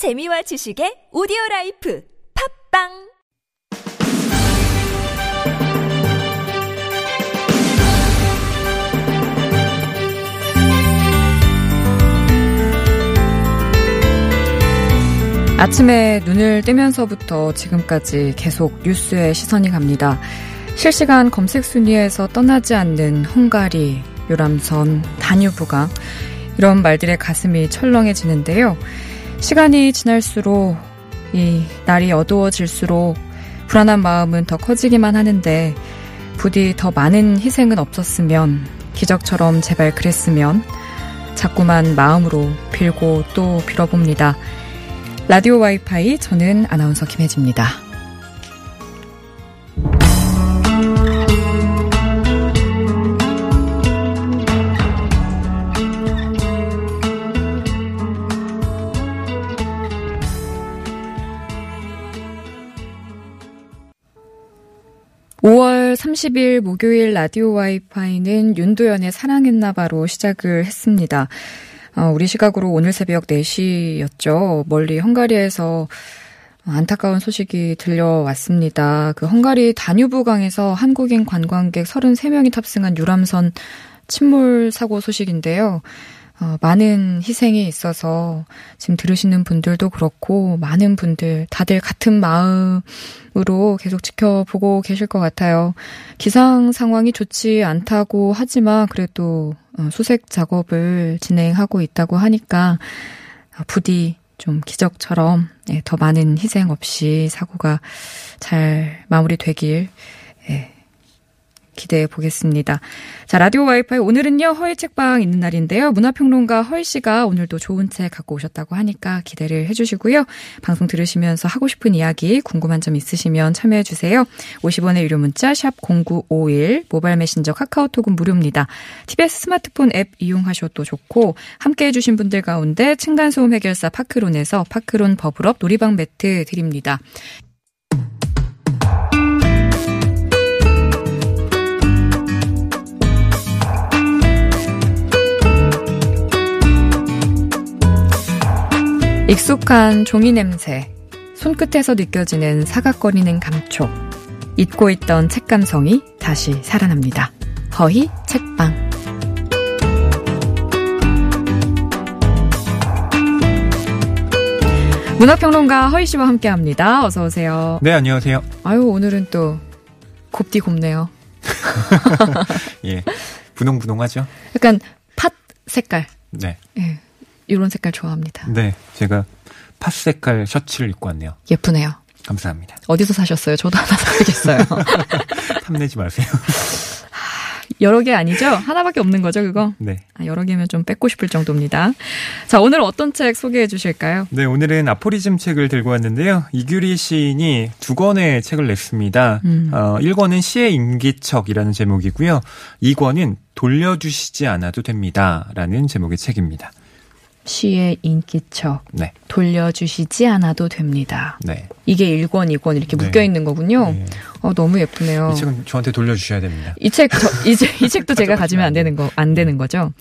재미와 지식의 오디오 라이프 팟빵 아침에 눈을 뜨면서부터 지금까지 계속 뉴스에 시선이 갑니다. 실시간 검색 순위에서 떠나지 않는 헝가리, 유람선, 다뉴브강 이런 말들의 가슴이 철렁해지는데요. 시간이 지날수록 이 날이 어두워질수록 불안한 마음은 더 커지기만 하는데 부디 더 많은 희생은 없었으면 기적처럼 제발 그랬으면 자꾸만 마음으로 빌고 또 빌어봅니다. 라디오 와이파이 저는 아나운서 김혜지입니다. 30일 목요일 라디오 와이파이는 윤도현의 사랑했나봐로 시작을 했습니다. 어, 우리 시각으로 오늘 새벽 4시였죠. 멀리 헝가리에서 안타까운 소식이 들려왔습니다. 그 헝가리 다뉴브강에서 한국인 관광객 33명이 탑승한 유람선 침몰 사고 소식인데요. 어, 많은 희생이 있어서 지금 들으시는 분들도 그렇고 많은 분들 다들 같은 마음으로 계속 지켜보고 계실 것 같아요. 기상 상황이 좋지 않다고 하지만 그래도 어, 수색 작업을 진행하고 있다고 하니까 부디 좀 기적처럼 네, 더 많은 희생 없이 사고가 잘 마무리되길 예, 기대해 보겠습니다. 자, 라디오 와이파이 오늘은요, 허이 책방 있는 날인데요. 문화평론가 허이 씨가 오늘도 좋은 책 갖고 오셨다고 하니까 기대를 해 주시고요. 방송 들으시면서 하고 싶은 이야기, 궁금한 점 있으시면 참여해 주세요. 50원의 유료 문자 샵 0951, 모바일 메신저 카카오톡은 무료입니다. TBS 스마트폰 앱 이용하셔도 좋고 함께 해 주신 분들 가운데 층간소음 해결사 파크론에서 파크론 버블업 놀이방 매트 드립니다. 익숙한 종이 냄새, 손끝에서 느껴지는 사각거리는 감촉, 잊고 있던 책 감성이 다시 살아납니다. 허희 책방. 문화평론가 허희 씨와 함께 합니다. 어서 오세요. 네, 안녕하세요. 아유, 오늘은 또 곱디 곱네요. 예. 분홍분홍하죠? 약간 팥 색깔. 네. 예. 이런 색깔 좋아합니다. 네. 제가 팥 색깔 셔츠를 입고 왔네요. 예쁘네요. 감사합니다. 어디서 사셨어요? 저도 하나 사야겠어요. 탐내지 마세요. 여러 개 아니죠? 하나밖에 없는 거죠, 그거? 네. 아, 여러 개면 좀 뺏고 싶을 정도입니다. 자, 오늘 어떤 책 소개해 주실까요? 네, 오늘은 아포리즘 책을 들고 왔는데요. 이규리 시인이 두 권의 책을 냈습니다. 음. 어, 1권은 시의 인기척이라는 제목이고요. 2권은 돌려주시지 않아도 됩니다 라는 제목의 책입니다. 시의 인기척. 네. 돌려주시지 않아도 됩니다. 네. 이게 1권, 2권 이렇게 네. 묶여 있는 거군요. 네. 어, 너무 예쁘네요. 이 책은 저한테 돌려주셔야 됩니다. 이 책, 저, 이, 책- 이 책도 제가 가지면 안안 되는 거, 안 되는 거죠.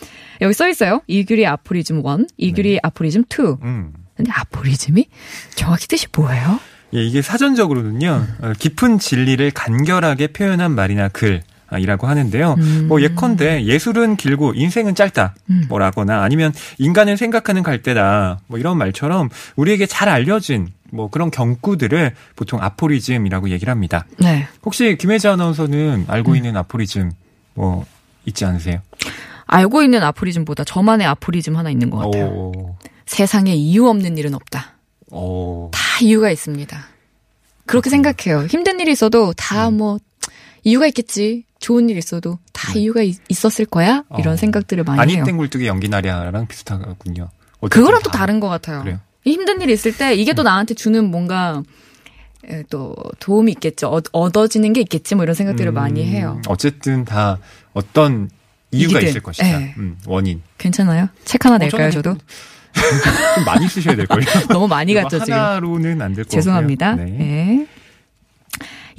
여기 써 있어요. 이규리 아포리즘 1, 이규리 네. 아포리즘 2. 음. 근데 아포리즘이 정확히 뜻이 뭐예요? 예, 이게 사전적으로는요, 어, 깊은 진리를 간결하게 표현한 말이나 글, 아, 이라고 하는데요. 음. 뭐 예컨대 예술은 길고 인생은 짧다. 음. 뭐라거나 아니면 인간을 생각하는 갈대다. 뭐 이런 말처럼 우리에게 잘 알려진 뭐 그런 경구들을 보통 아포리즘이라고 얘기를 합니다. 네. 혹시 김혜지 아나운서는 음. 알고 있는 아포리즘 뭐 있지 않으세요? 알고 있는 아포리즘보다 저만의 아포리즘 하나 있는 것 같아요. 오, 세상에 이유 없는 일은 없다. 오, 다 이유가 있습니다. 그렇게 생각해요. 힘든 일이 있어도 다뭐 이유가 있겠지. 좋은 일 있어도 다 네. 이유가 있, 었을 거야. 이런 어. 생각들을 많이 아니 해요. 땡굴뚝의 연기나리아랑 비슷하군요. 그거랑 또 다. 다른 것 같아요. 그래요? 이 힘든 일이 있을 때 이게 또 나한테 주는 뭔가 에, 또 도움이 있겠죠. 얻, 얻어지는 게 있겠지. 뭐 이런 생각들을 음, 많이 해요. 어쨌든 다 어떤 이유가 이기든, 있을 것이다. 예. 음, 원인. 괜찮아요? 책 하나 낼까요, 저는 저도? 좀 많이 쓰셔야 될걸요. 너무 많이 갔죠, 지금. 하나로는 안될것 같고요. 죄송합니다. 네. 네.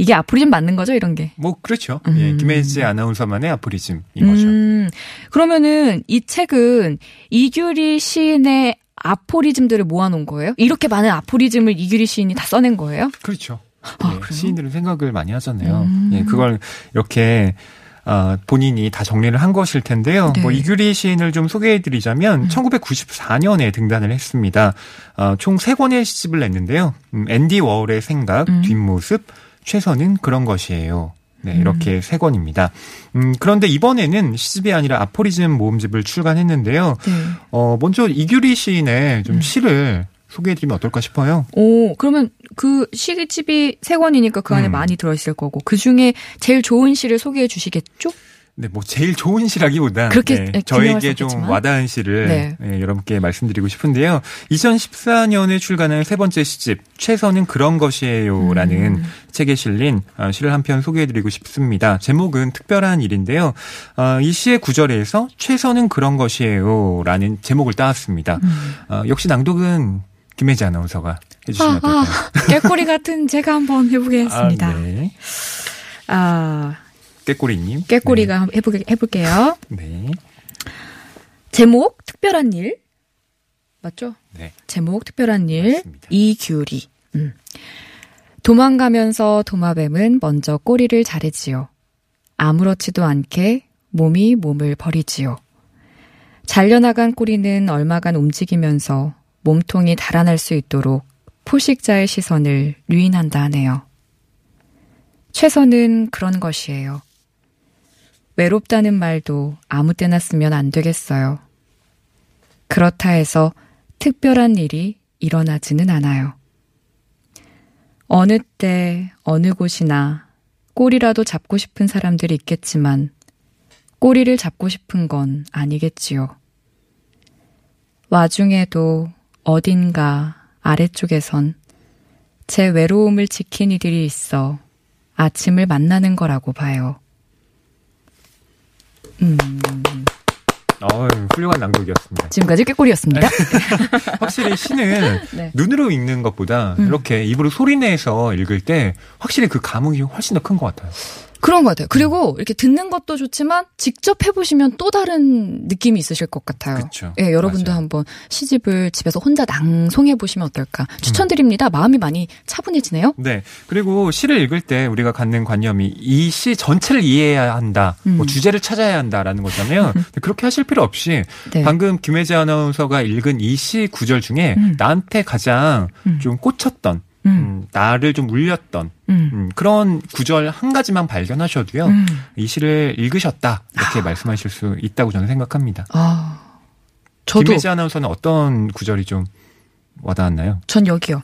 이게 아포리즘 맞는 거죠, 이런 게? 뭐 그렇죠. 음. 예, 김혜지 아나운서만의 아포리즘인 거죠. 음, 그러면은 이 책은 이규리 시인의 아포리즘들을 모아놓은 거예요? 이렇게 많은 아포리즘을 이규리 시인이 다 써낸 거예요? 그렇죠. 아, 예? 시인들은 생각을 많이 하잖아요. 음. 예, 그걸 이렇게 어, 본인이 다 정리를 한 것일 텐데요. 네. 음. 뭐 이규리 시인을 좀 소개해드리자면 1994년에 등단을 했습니다. 어, 총 3권의 시집을 냈는데요. 음, 앤디 워홀의 생각, 음. 뒷모습, 최선은 그런 것이에요. 네, 음. 이렇게 세 권입니다. 음, 그런데 이번에는 시집이 아니라 아포리즘 모음집을 출간했는데요. 네. 어, 먼저 이규리 시인의 좀 음. 시를 소개해드리면 어떨까 싶어요. 오, 그러면 그 시집이 세 권이니까 그 안에 음. 많이 들어있을 거고, 그 중에 제일 좋은 시를 소개해 주시겠죠? 네, 뭐 제일 좋은 시라기보다 그렇게 네, 네, 저에게 좀. 와닿은 시를 네. 예, 여러분께 말씀드리고 싶은데요. 2014년에 출간한 세 번째 시집 최선은 그런 것이에요라는 음. 책에 실린 어, 시를 한 편 소개해드리고 싶습니다. 제목은 특별한 일인데요. 어, 이 시의 구절에서 최선은 그런 것이에요라는 제목을 따왔습니다. 음. 어, 역시 낭독은 김혜지 아나운서가 해주시면 아, 어떨까요? 깨꼬리 같은 제가 한번 해보겠습니다. 아, 네. 아, 깨꼬리님. 깨꼬리가 해보게, 해볼게요. 네. 제목, 특별한 일. 맞죠? 네. 제목, 특별한 일. 맞습니다. 이규리. 음. 도망가면서 도마뱀은 먼저 꼬리를 자르지요. 아무렇지도 않게 몸이 몸을 버리지요. 잘려나간 꼬리는 얼마간 움직이면서 몸통이 달아날 수 있도록 포식자의 시선을 유인한다 하네요. 최선은 그런 것이에요. 외롭다는 말도 아무 때나 쓰면 안 되겠어요. 그렇다 해서 특별한 일이 일어나지는 않아요. 어느 때, 어느 곳이나 꼬리라도 잡고 싶은 사람들이 있겠지만, 꼬리를 잡고 싶은 건 아니겠지요. 와중에도 어딘가 아래쪽에선 제 외로움을 지킨 이들이 있어 아침을 만나는 거라고 봐요. 음, 어유 훌륭한 낭독이었습니다. 지금까지 꾀꼬리였습니다. 확실히 시는 네. 눈으로 읽는 것보다 음. 이렇게 입으로 소리 내서 읽을 때 확실히 그 감흥이 훨씬 더 큰 것 같아요. 그런 것 같아요. 그리고 이렇게 듣는 것도 좋지만 직접 해보시면 또 다른 느낌이 있으실 것 같아요. 그쵸. 예, 여러분도 맞아요. 한번 시집을 집에서 혼자 낭송해 보시면 어떨까 추천드립니다. 마음이 많이 차분해지네요. 네. 그리고 시를 읽을 때 우리가 갖는 관념이 이 시 전체를 이해해야 한다. 뭐 음. 주제를 찾아야 한다라는 거잖아요. 그렇게 하실 필요 없이 네. 방금 김혜지 아나운서가 읽은 이 시 구절 중에 음. 나한테 가장 음. 좀 꽂혔던 음, 음, 나를 좀 울렸던 음, 음, 그런 구절 한 가지만 발견하셔도요. 음. 이 시를 읽으셨다. 이렇게 말씀하실 수 있다고 저는 생각합니다. 아, 저도 김혜지 아나운서는 어떤 구절이 좀 와닿았나요? 전 여기요.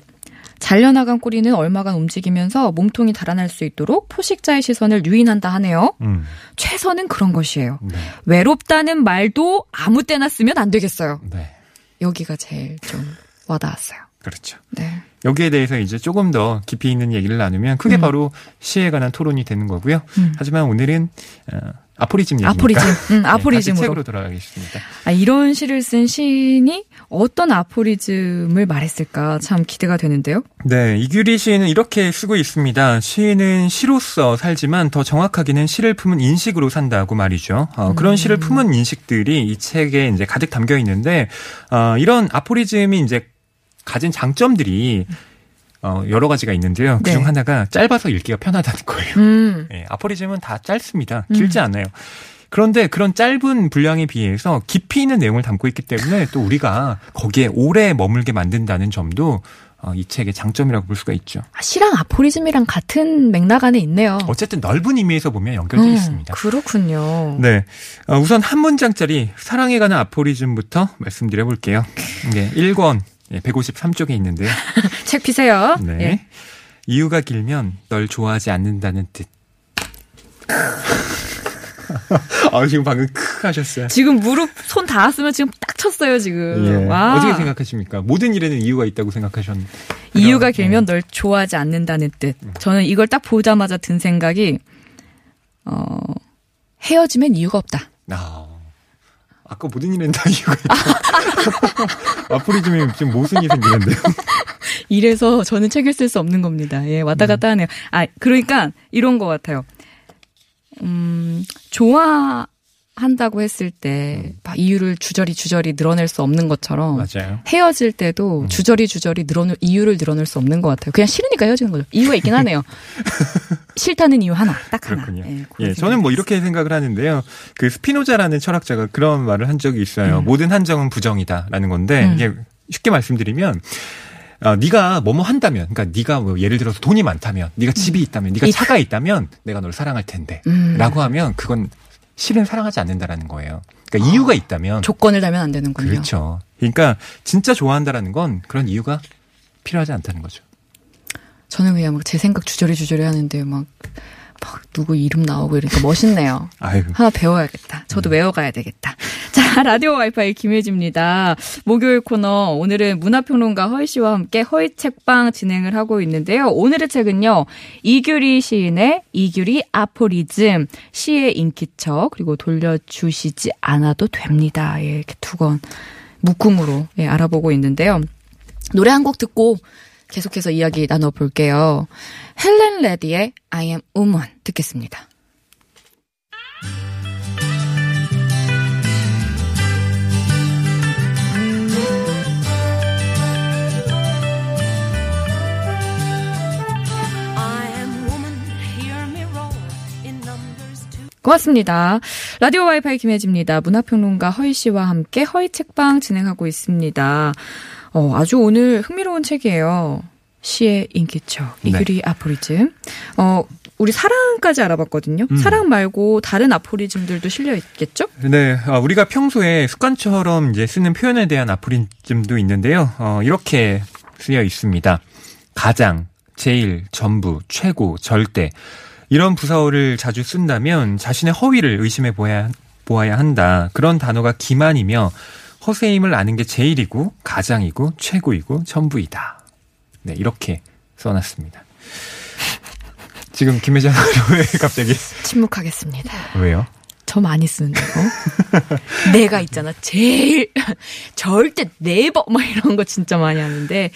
잘려나간 꼬리는 얼마간 움직이면서 몸통이 달아날 수 있도록 포식자의 시선을 유인한다 하네요. 음, 최선은 그런 것이에요. 네, 외롭다는 말도 아무 때나 쓰면 안 되겠어요. 네, 여기가 제일 좀 와닿았어요. 그렇죠. 네. 여기에 대해서 이제 조금 더 깊이 있는 얘기를 나누면 그게 음. 바로 시에 관한 토론이 되는 거고요. 음. 하지만 오늘은 어, 아포리즘 얘기니까 아포리즘, 음, 네, 아포리즘으로. 다시 책으로 돌아가겠습니다. 아, 이런 시를 쓴 시인이 어떤 아포리즘을 말했을까 참 기대가 되는데요. 네, 이규리 시인은 이렇게 쓰고 있습니다. 시인은 시로서 살지만 더 정확하게는 시를 품은 인식으로 산다고 말이죠. 어, 그런 음. 시를 품은 인식들이 이 책에 이제 가득 담겨 있는데 어, 이런 아포리즘이 이제 가진 장점들이 어, 여러 가지가 있는데요. 네. 그중 하나가 짧아서 읽기가 편하다는 거예요. 음. 예, 아포리즘은 다 짧습니다. 길지 않아요. 그런데 그런 짧은 분량에 비해서 깊이 있는 내용을 담고 있기 때문에 또 우리가 거기에 오래 머물게 만든다는 점도 어, 이 책의 장점이라고 볼 수가 있죠. 아, 시랑 아포리즘이랑 같은 맥락 안에 있네요. 어쨌든 넓은 의미에서 보면 연결되어 음, 있습니다. 그렇군요. 네. 어, 우선 한 문장짜리 사랑에 관한 아포리즘부터 말씀드려 볼게요. 네, 1권 153쪽에 있는데요. 책 피세요. 네. 예. 이유가 길면 널 좋아하지 않는다는 뜻. 아, 지금 방금 크 하셨어요. 지금 무릎 손 닿았으면 지금 딱 쳤어요 지금. 예. 와. 어떻게 생각하십니까? 모든 일에는 이유가 있다고 생각하셨는데. 이유가 네. 길면 널 좋아하지 않는다는 뜻. 음. 저는 이걸 딱 보자마자 든 생각이 어 헤어지면 이유가 없다. 아, 아까 모든 일에는 다 이유가 있다. 아포리즘이 지금 모순이 생기는데요. 이래서 저는 책을 쓸 수 없는 겁니다. 예, 왔다 갔다 하네요. 아, 그러니까 이런 것 같아요. 음, 좋아, 한다고 했을 때 막 이유를 주저리 주저리 늘어낼 수 없는 것처럼 맞아요. 헤어질 때도 주저리 주저리 늘어낼 이유를 늘어낼 수 없는 것 같아요. 그냥 싫으니까 헤어지는 거죠. 이유가 있긴 하네요. 싫다는 이유 하나, 딱 하나. 그렇군요. 예, 예, 저는 뭐 이렇게 생각을 하는데요. 그 스피노자라는 철학자가 그런 말을 한 적이 있어요. 모든 한정은 부정이다라는 건데 음. 이게 쉽게 말씀드리면 어, 네가 뭐뭐 한다면, 그러니까 네가 뭐 예를 들어서 돈이 많다면, 네가 집이 있다면, 네가 이- 차가 있다면 내가 널 사랑할 텐데, 음. 라고 하면 그건 실은 사랑하지 않는다라는 거예요. 그러니까 이유가 있다면 조건을 달면 안 되는군요. 그렇죠. 그러니까 진짜 좋아한다라는 건 그런 이유가 필요하지 않다는 거죠. 저는 그냥 막 제 생각 주저리 주저리 하는데 막, 막 누구 이름 나오고 이러니까 멋있네요. 아유. 하나 배워야겠다. 저도 외워가야 되겠다. 자, 라디오 와이파이 김혜지입니다. 목요일 코너 오늘은 문화평론가 허희 씨와 함께 허희 책방 진행을 하고 있는데요. 오늘의 책은요. 이규리 시인의 이규리 아포리즘, 시의 인기처, 그리고 돌려주시지 않아도 됩니다. 예, 이렇게 두 권 묶음으로 예, 알아보고 있는데요. 노래 한 곡 듣고 계속해서 이야기 나눠볼게요. 헬렌 레디의 I am woman 듣겠습니다. 고맙습니다. 라디오 와이파이 김혜지입니다. 문화평론가 허희 씨와 함께 허희 책방 진행하고 있습니다. 어, 아주 오늘 흥미로운 책이에요. 시의 인기처, 네. 이규리 아포리즘. 어, 우리 사랑까지 알아봤거든요. 음. 사랑 말고 다른 아포리즘들도 실려 있겠죠? 네, 어, 우리가 평소에 습관처럼 이제 쓰는 표현에 대한 아프리즘도 있는데요. 어, 이렇게 쓰여 있습니다. 가장, 제일, 전부, 최고, 절대. 이런 부사어를 자주 쓴다면 자신의 허위를 의심해 보아야, 보아야 한다. 그런 단어가 기만이며 허세임을 아는 게 제일이고, 가장이고, 최고이고, 전부이다. 네, 이렇게 써놨습니다. 지금 김혜자 왜 갑자기 침묵하겠습니다. 왜요? 저 많이 쓰는데, 어? 내가 있잖아. 제일, 절대, 네버, 막 이런 거 진짜 많이 하는데,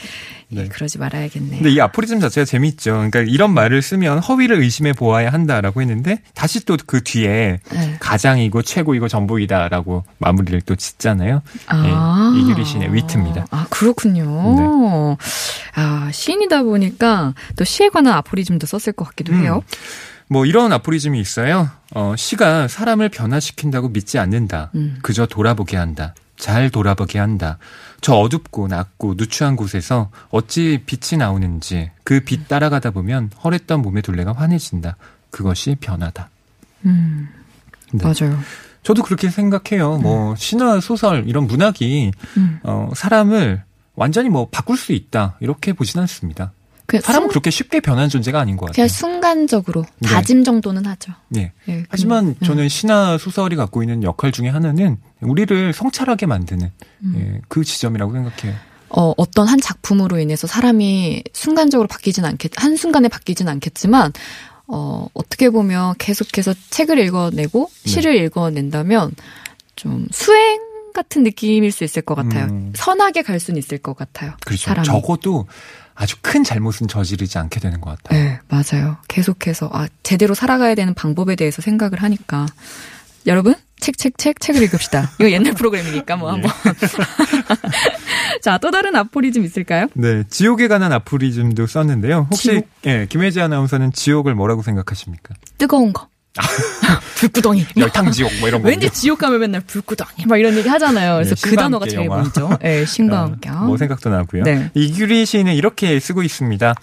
예, 네. 그러지 말아야겠네요. 근데 이 아포리즘 자체가 재밌죠. 그러니까 이런 말을 쓰면 허위를 의심해 보아야 한다라고 했는데 다시 또 그 뒤에 네. 가장이고 최고이고 전부이다라고 마무리를 또 짓잖아요. 아. 예, 이규리 시인의 위트입니다. 아, 그렇군요. 아, 시인이다 보니까 또 시에 관한 아포리즘도 썼을 것 같기도 해요. 뭐 이런 아포리즘이 있어요. 어, 시가 사람을 변화시킨다고 믿지 않는다. 음. 그저 돌아보게 한다. 잘 돌아보게 한다. 저 어둡고 낮고 누추한 곳에서 어찌 빛이 나오는지 그 빛 따라가다 보면 헐했던 몸의 둘레가 환해진다. 그것이 변화다. 음, 네. 맞아요. 저도 그렇게 생각해요. 뭐 신화 소설 이런 문학이 음. 어, 사람을 완전히 뭐 바꿀 수 있다 이렇게 보진 않습니다. 그 사람은 순, 그렇게 쉽게 변하는 존재가 아닌 것 같아요. 그냥 순간적으로 네. 다짐 정도는 하죠. 예. 예, 하지만 그- 저는 신화 소설이 갖고 있는 역할 중에 하나는 우리를 성찰하게 만드는 음. 예, 그 지점이라고 생각해요. 어, 어떤 한 작품으로 인해서 사람이 순간적으로 바뀌진 않겠, 한순간에 바뀌진 않겠지만, 어, 어떻게 보면 계속해서 책을 읽어내고 네. 시를 읽어낸다면 좀 수행 같은 느낌일 수 있을 것 같아요. 음. 선하게 갈 수는 있을 것 같아요. 그렇죠. 사람이. 적어도 아주 큰 잘못은 저지르지 않게 되는 것 같아요. 네, 맞아요. 계속해서 아 제대로 살아가야 되는 방법에 대해서 생각을 하니까 여러분 책 책 책 책을 읽읍시다. 이거 옛날 프로그램이니까 뭐 한번. 자, 또 다른 아포리즘 있을까요? 네, 지옥에 관한 아포리즘도 썼는데요. 혹시 지옥? 예, 김혜지 아나운서는 지옥을 뭐라고 생각하십니까? 뜨거운 거. 불구덩이. 열탕지옥 뭐 이런 거. 왠지 지옥 가면 맨날 불구덩이 막 이런 얘기 하잖아요. 그래서 네, 그 단어가 제일 영화. 먼저. 예, 신과 함께. 뭐 생각도 나고요. 네. 이규리 시인은 이렇게 쓰고 있습니다.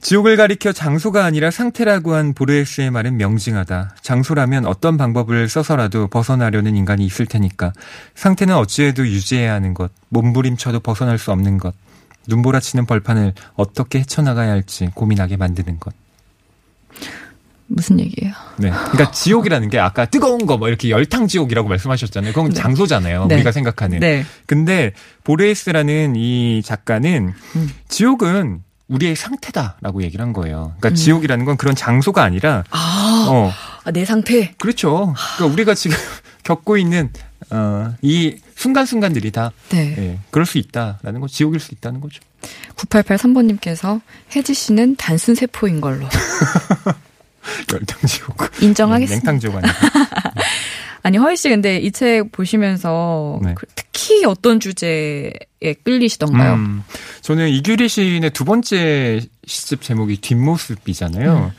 지옥을 가리켜 장소가 아니라 상태라고 한 보르헤스의 말은 명징하다. 장소라면 어떤 방법을 써서라도 벗어나려는 인간이 있을 테니까. 상태는 어찌해도 유지해야 하는 것. 몸부림쳐도 벗어날 수 없는 것. 눈보라치는 벌판을 어떻게 헤쳐나가야 할지 고민하게 만드는 것. 무슨 얘기예요? 네. 그러니까 지옥이라는 게 아까 뜨거운 거 뭐 이렇게 열탕 지옥이라고 말씀하셨잖아요. 그건 네. 장소잖아요. 네. 우리가 생각하는. 네. 근데 보레스라는 이 작가는 음. 지옥은 우리의 상태다라고 얘기를 한 거예요. 그러니까 음. 지옥이라는 건 그런 장소가 아니라 아, 어 아, 내 상태. 그렇죠. 그러니까 우리가 지금 겪고 있는 어 이 순간순간들이 다 네. 예, 그럴 수 있다라는 거 지옥일 수 있다는 거죠. 9883번님께서 혜지 씨는 단순 세포인 걸로 열탕 지옥. 인정하겠습니다. 냉탕 지옥 아니고. 아니 허희 씨 근데 이 책 보시면서 네. 그- 특히 어떤 주제에 끌리시던가요? 음, 저는 이규리 시인의 두 번째 시집 제목이 뒷모습이잖아요.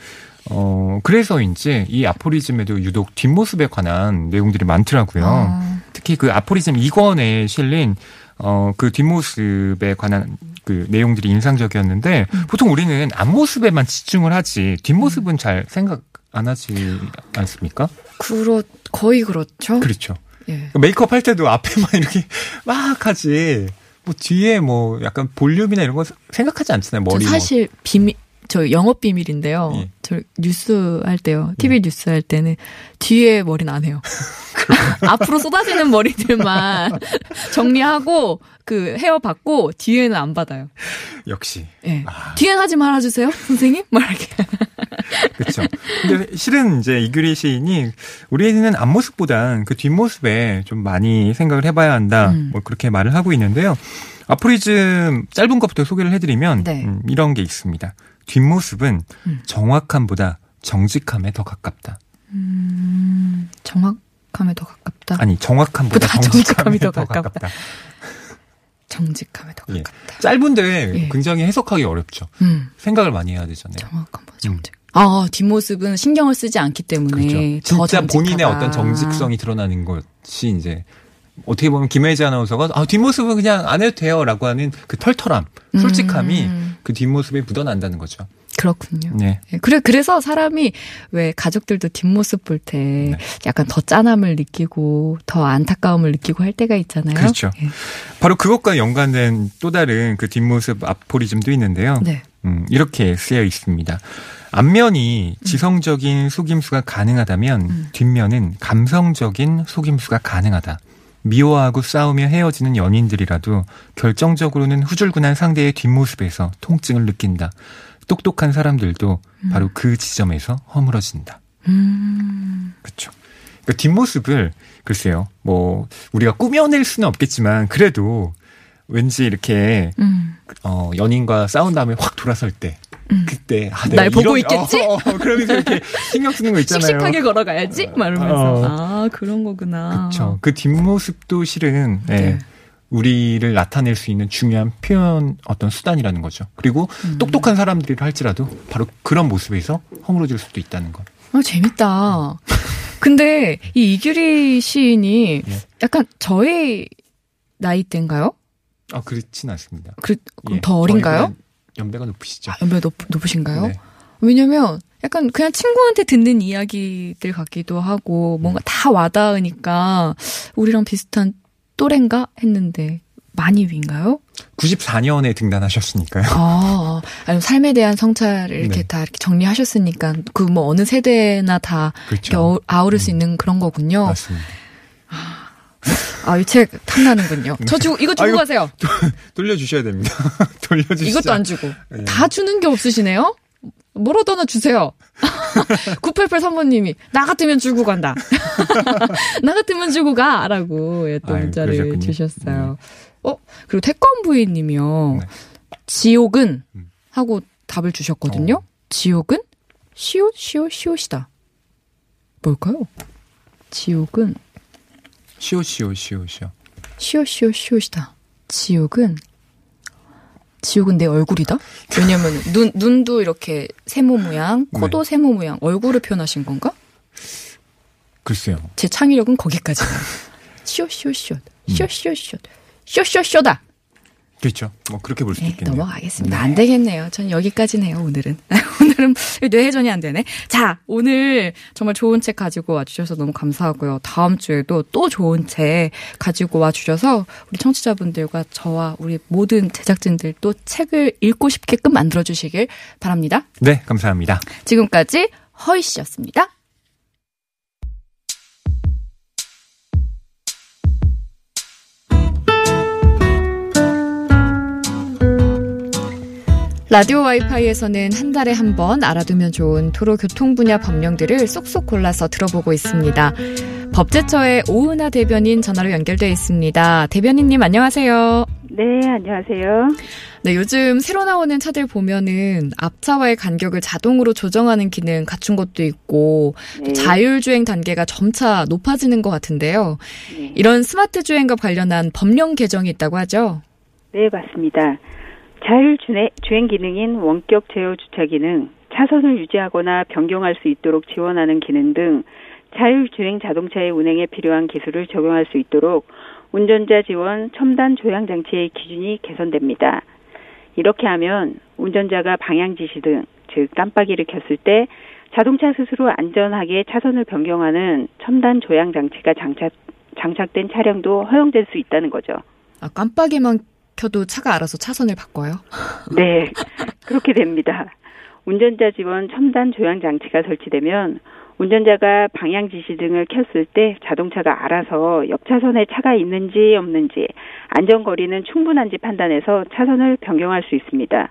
어, 그래서인지 이 아포리즘에도 유독 뒷모습에 관한 내용들이 많더라고요. 아, 특히 그 아포리즘 2권에 실린 어, 그 뒷모습에 관한 그 내용들이 인상적이었는데 보통 우리는 앞모습에만 집중을 하지 뒷모습은 잘 생각 안 하지 않습니까? 그렇 거의 그렇죠. 그렇죠. 예. 메이크업 할 때도 앞에만 이렇게 막 하지. 뭐 뒤에 뭐 약간 볼륨이나 이런 거 생각하지 않잖아요. 저 머리 뭐. 사실 비밀 저 영업 비밀인데요. 예. 저 뉴스 할 때요. TV 뉴스 할 때는 뒤에 머리는 안 해요. 앞으로 쏟아지는 머리들만 정리하고 그 헤어 받고 뒤에는 안 받아요. 역시. 예. 아. 뒤에는 하지 말아 주세요, 선생님. 막 이렇게. 그렇죠. 근데 실은 이제 이규리 시인이 우리는 앞모습보단 그 뒷모습에 좀 많이 생각을 해 봐야 한다. 음. 뭐 그렇게 말을 하고 있는데요. 아포리즘 짧은 것부터 소개를 해드리면 네. 음, 이런 게 있습니다. 뒷모습은 음. 정확함보다 정직함에 더 가깝다. 음, 정확함에 더 가깝다. 아니 정확함보다 보다 정직함에 정직함이 더 더 가깝다. 가깝다. 정직함에 더 예. 가깝다. 짧은데 예. 굉장히 해석하기 어렵죠. 음, 생각을 많이 해야 되잖아요. 정확함보다 정직. 아, 뒷모습은 신경을 쓰지 않기 때문에 음. 그렇죠. 더 진짜 정직하다. 본인의 어떤 정직성이 드러나는 것이 이제 어떻게 보면 김혜지 아나운서가 아, 뒷모습은 그냥 안 해도 돼요라고 하는 그 털털함, 솔직함이 음. 그 뒷모습에 묻어난다는 거죠. 그렇군요. 네. 예, 그래 그래서 사람이 왜 가족들도 뒷모습 볼때 네. 약간 더 짠함을 느끼고 더 안타까움을 느끼고 할 때가 있잖아요. 그렇죠. 예. 바로 그것과 연관된 또 다른 그 뒷모습 아포리즘도 있는데요. 네. 음, 이렇게 쓰여 있습니다. 앞면이 지성적인 속임수가 가능하다면 음. 뒷면은 감성적인 속임수가 가능하다. 미워하고 싸우며 헤어지는 연인들이라도 결정적으로는 후줄근한 상대의 뒷모습에서 통증을 느낀다. 똑똑한 사람들도 바로 그 지점에서 허물어진다. 음. 그렇죠. 그러니까 뒷모습을 글쎄요. 뭐 우리가 꾸며낼 수는 없겠지만 그래도 왠지 이렇게 음. 어, 연인과 싸운 다음에 확 돌아설 때 음. 그때 아, 날 보고 있겠지? 어, 어, 그러면서 이렇게 신경 쓰는 거 있잖아요. 씩씩하게 걸어가야지? 막 이러면서. 어. 아, 그런 거구나. 그렇죠. 그 뒷모습도 실은 예, 네. 우리를 나타낼 수 있는 중요한 표현 어떤 수단이라는 거죠. 그리고 음. 똑똑한 사람들이라 할지라도 바로 그런 모습에서 허물어질 수도 있다는 것. 아, 재밌다. 근데 이 이규리 시인이 예. 약간 저의 나이대인가요? 아 그렇진 않습니다. 그, 그럼 예, 더 어린가요? 연배가 높으시죠. 아, 연배 높, 높으신가요? 네. 왜냐면 약간 그냥 친구한테 듣는 이야기들 같기도 하고 뭔가 다 와닿으니까 우리랑 비슷한 또래인가 했는데 많이 위인가요? 94년에 등단하셨으니까요. 아, 아니 삶에 대한 성찰을 이렇게 네. 다 이렇게 정리하셨으니까 그 뭐 어느 세대나 다 그렇죠. 어- 아우를 수 있는 그런 거군요. 맞습니다. 아, 이 책 탐나는군요. 저 주고 이거 주고 아이고. 가세요. 돌려주셔야 됩니다. 돌려주시죠. 이것도 안 주고. 네. 다 주는 게 없으시네요? 뭐라도 하나 주세요. 9883번님이, 나 같으면 주고 간다. 나 같으면 주고 가! 라고 예, 또 문자를 그러셨군요. 주셨어요. 어, 그리고 태권부인 님이요. 네. 지옥은? 음. 하고 답을 주셨거든요. 어. 지옥은? 시옷, 시옷, 시옷이다. 뭘까요? 지옥은? 시오 시오 시오 시오. 시옷, 시옷, 시옷이다. 지옥은? 지옥은 내 얼굴이다? 왜냐면 눈, 눈도 이렇게 세모 모양, 코도 네. 세모 모양, 얼굴을 표현하신 건가? 글쎄요. 제 창의력은 거기까지다. 시옷, 시옷, 시옷다. 그렇죠. 뭐 그렇게 볼 수도 네, 있겠네요. 넘어가겠습니다. 안 되겠네요. 전 여기까지네요, 오늘은. 오늘은 뇌회전이 안 되네. 자, 오늘 정말 좋은 책 가지고 와주셔서 너무 감사하고요. 다음 주에도 또 좋은 책 가지고 와주셔서 우리 청취자분들과 저와 우리 모든 제작진들 또 책을 읽고 싶게끔 만들어주시길 바랍니다. 네, 감사합니다. 지금까지 허희 씨였습니다. 라디오 와이파이에서는 한 달에 한 번 알아두면 좋은 도로 교통 분야 법령들을 쏙쏙 골라서 들어보고 있습니다. 법제처의 오은하 대변인 전화로 연결돼 있습니다. 대변인님 안녕하세요. 네, 안녕하세요. 네, 요즘 새로 나오는 차들 보면은 앞차와의 간격을 자동으로 조정하는 기능 갖춘 것도 있고 또 네. 자율주행 단계가 점차 높아지는 것 같은데요. 네. 이런 스마트 주행과 관련한 법령 개정이 있다고 하죠. 네, 맞습니다. 자율주행 주행 기능인 원격 제어 주차 기능, 차선을 유지하거나 변경할 수 있도록 지원하는 기능 등 자율주행 자동차의 운행에 필요한 기술을 적용할 수 있도록 운전자 지원 첨단 조향 장치의 기준이 개선됩니다. 이렇게 하면 운전자가 방향 지시 등, 즉 깜빡이를 켰을 때 자동차 스스로 안전하게 차선을 변경하는 첨단 조향 장치가 장착, 장착된 차량도 허용될 수 있다는 거죠. 아, 깜빡이만 켜도 차가 알아서 차선을 바꿔요? 네, 그렇게 됩니다. 운전자 지원 첨단 조향 장치가 설치되면 운전자가 방향 지시 등을 켰을 때 자동차가 알아서 옆 차선에 차가 있는지 없는지 안전 거리는 충분한지 판단해서 차선을 변경할 수 있습니다.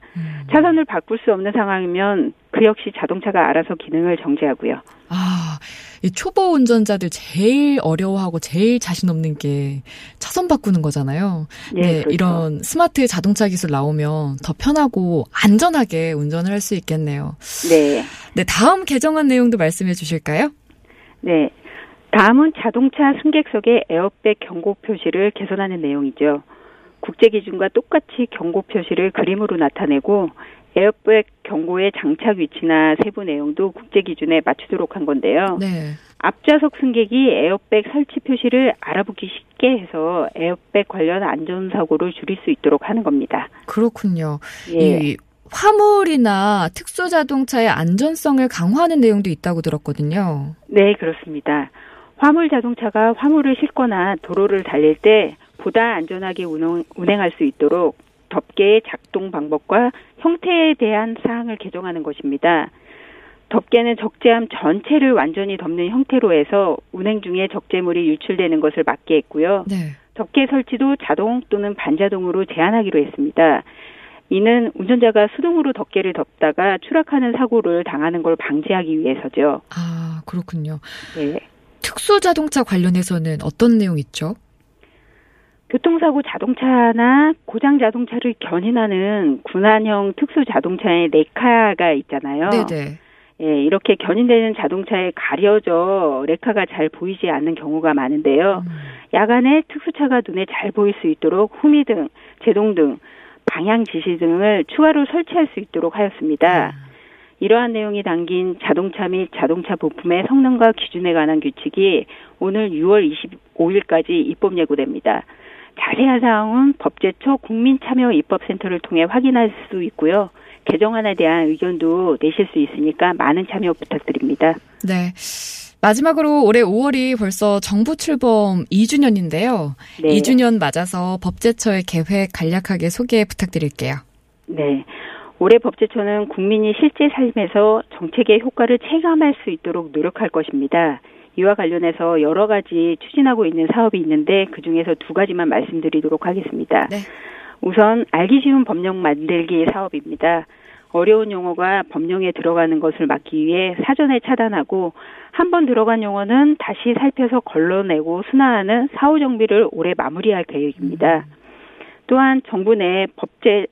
차선을 바꿀 수 없는 상황이면 그 역시 자동차가 알아서 기능을 정지하고요. 아, 이 초보 운전자들 제일 어려워하고 제일 자신 없는 게 차선 바꾸는 거잖아요. 예, 네, 그렇죠. 이런 스마트 자동차 기술 나오면 더 편하고 안전하게 운전을 할 수 있겠네요. 네. 네, 다음 개정안 내용도 말씀해 주실까요? 네. 다음은 자동차 승객석의 에어백 경고 표시를 개선하는 내용이죠. 국제 기준과 똑같이 경고 표시를 그림으로 나타내고 에어백 경고의 장착 위치나 세부 내용도 국제 기준에 맞추도록 한 건데요. 네. 앞좌석 승객이 에어백 설치 표시를 알아보기 쉽게 해서 에어백 관련 안전 사고를 줄일 수 있도록 하는 겁니다. 그렇군요. 예. 이 화물이나 특수 자동차의 안전성을 강화하는 내용도 있다고 들었거든요. 네, 그렇습니다. 화물 자동차가 화물을 싣거나 도로를 달릴 때 보다 안전하게 운행, 운행할 수 있도록 덮개의 작동 방법과 형태에 대한 사항을 개정하는 것입니다. 덮개는 적재함 전체를 완전히 덮는 형태로 해서 운행 중에 적재물이 유출되는 것을 막게 했고요. 네. 덮개 설치도 자동 또는 반자동으로 제한하기로 했습니다. 이는 운전자가 수동으로 덮개를 덮다가 추락하는 사고를 당하는 걸 방지하기 위해서죠. 아, 그렇군요. 네. 특수 자동차 관련해서는 어떤 내용 있죠? 교통사고 자동차나 고장 자동차를 견인하는 군안형 특수 자동차의 레카가 있잖아요. 네네. 예, 이렇게 견인되는 자동차에 가려져 레카가 잘 보이지 않는 경우가 많은데요. 음. 야간에 특수차가 눈에 잘 보일 수 있도록 후미등, 제동등, 방향 지시 등을 추가로 설치할 수 있도록 하였습니다. 이러한 내용이 담긴 자동차 및 자동차 부품의 성능과 기준에 관한 규칙이 오늘 6월 25일까지 입법 예고됩니다. 자세한 사항은 법제처 국민참여입법센터를 통해 확인할 수 있고요. 개정안에 대한 의견도 내실 수 있으니까 많은 참여 부탁드립니다. 네. 마지막으로 올해 5월이 벌써 정부 출범 2주년인데요. 네. 2주년 맞아서 법제처의 계획 간략하게 소개 부탁드릴게요. 네. 올해 법제처는 국민이 실제 삶에서 정책의 효과를 체감할 수 있도록 노력할 것입니다. 이와 관련해서 여러 가지 추진하고 있는 사업이 있는데 그 중에서 두 가지만 말씀드리도록 하겠습니다. 네. 우선 알기 쉬운 법령 만들기 사업입니다. 어려운 용어가 법령에 들어가는 것을 막기 위해 사전에 차단하고 한 번 들어간 용어는 다시 살펴서 걸러내고 순화하는 사후 정비를 올해 마무리할 계획입니다. 또한 정부 내 법제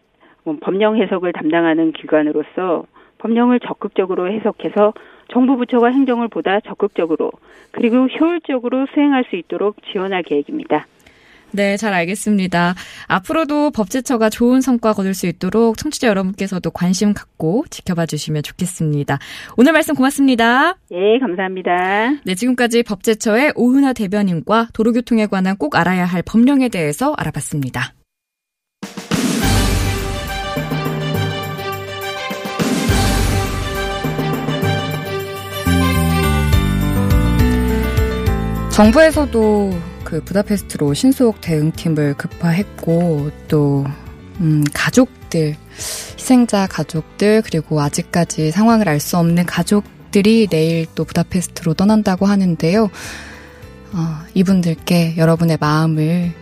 뭐 법령 해석을 담당하는 기관으로서 법령을 적극적으로 해석해서 정부 부처가 행정을 보다 적극적으로 그리고 효율적으로 수행할 수 있도록 지원할 계획입니다. 네, 잘 알겠습니다. 앞으로도 법제처가 좋은 성과 거둘 수 있도록 청취자 여러분께서도 관심 갖고 지켜봐 주시면 좋겠습니다. 오늘 말씀 고맙습니다. 예, 감사합니다. 네, 지금까지 법제처의 오은하 대변인과 도로교통에 관한 꼭 알아야 할 법령에 대해서 알아봤습니다. 정부에서도 그 부다페스트로 신속 대응팀을 급파했고 또 음, 가족들 희생자 가족들 그리고 아직까지 상황을 알 수 없는 가족들이 내일 또 부다페스트로 떠난다고 하는데요. 어, 이분들께 여러분의 마음을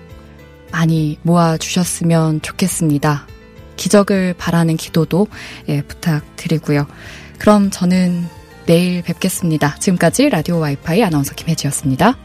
많이 모아 주셨으면 좋겠습니다. 기적을 바라는 기도도 예, 부탁드리고요. 그럼 저는 내일 뵙겠습니다. 지금까지 라디오 와이파이 아나운서 김혜지였습니다.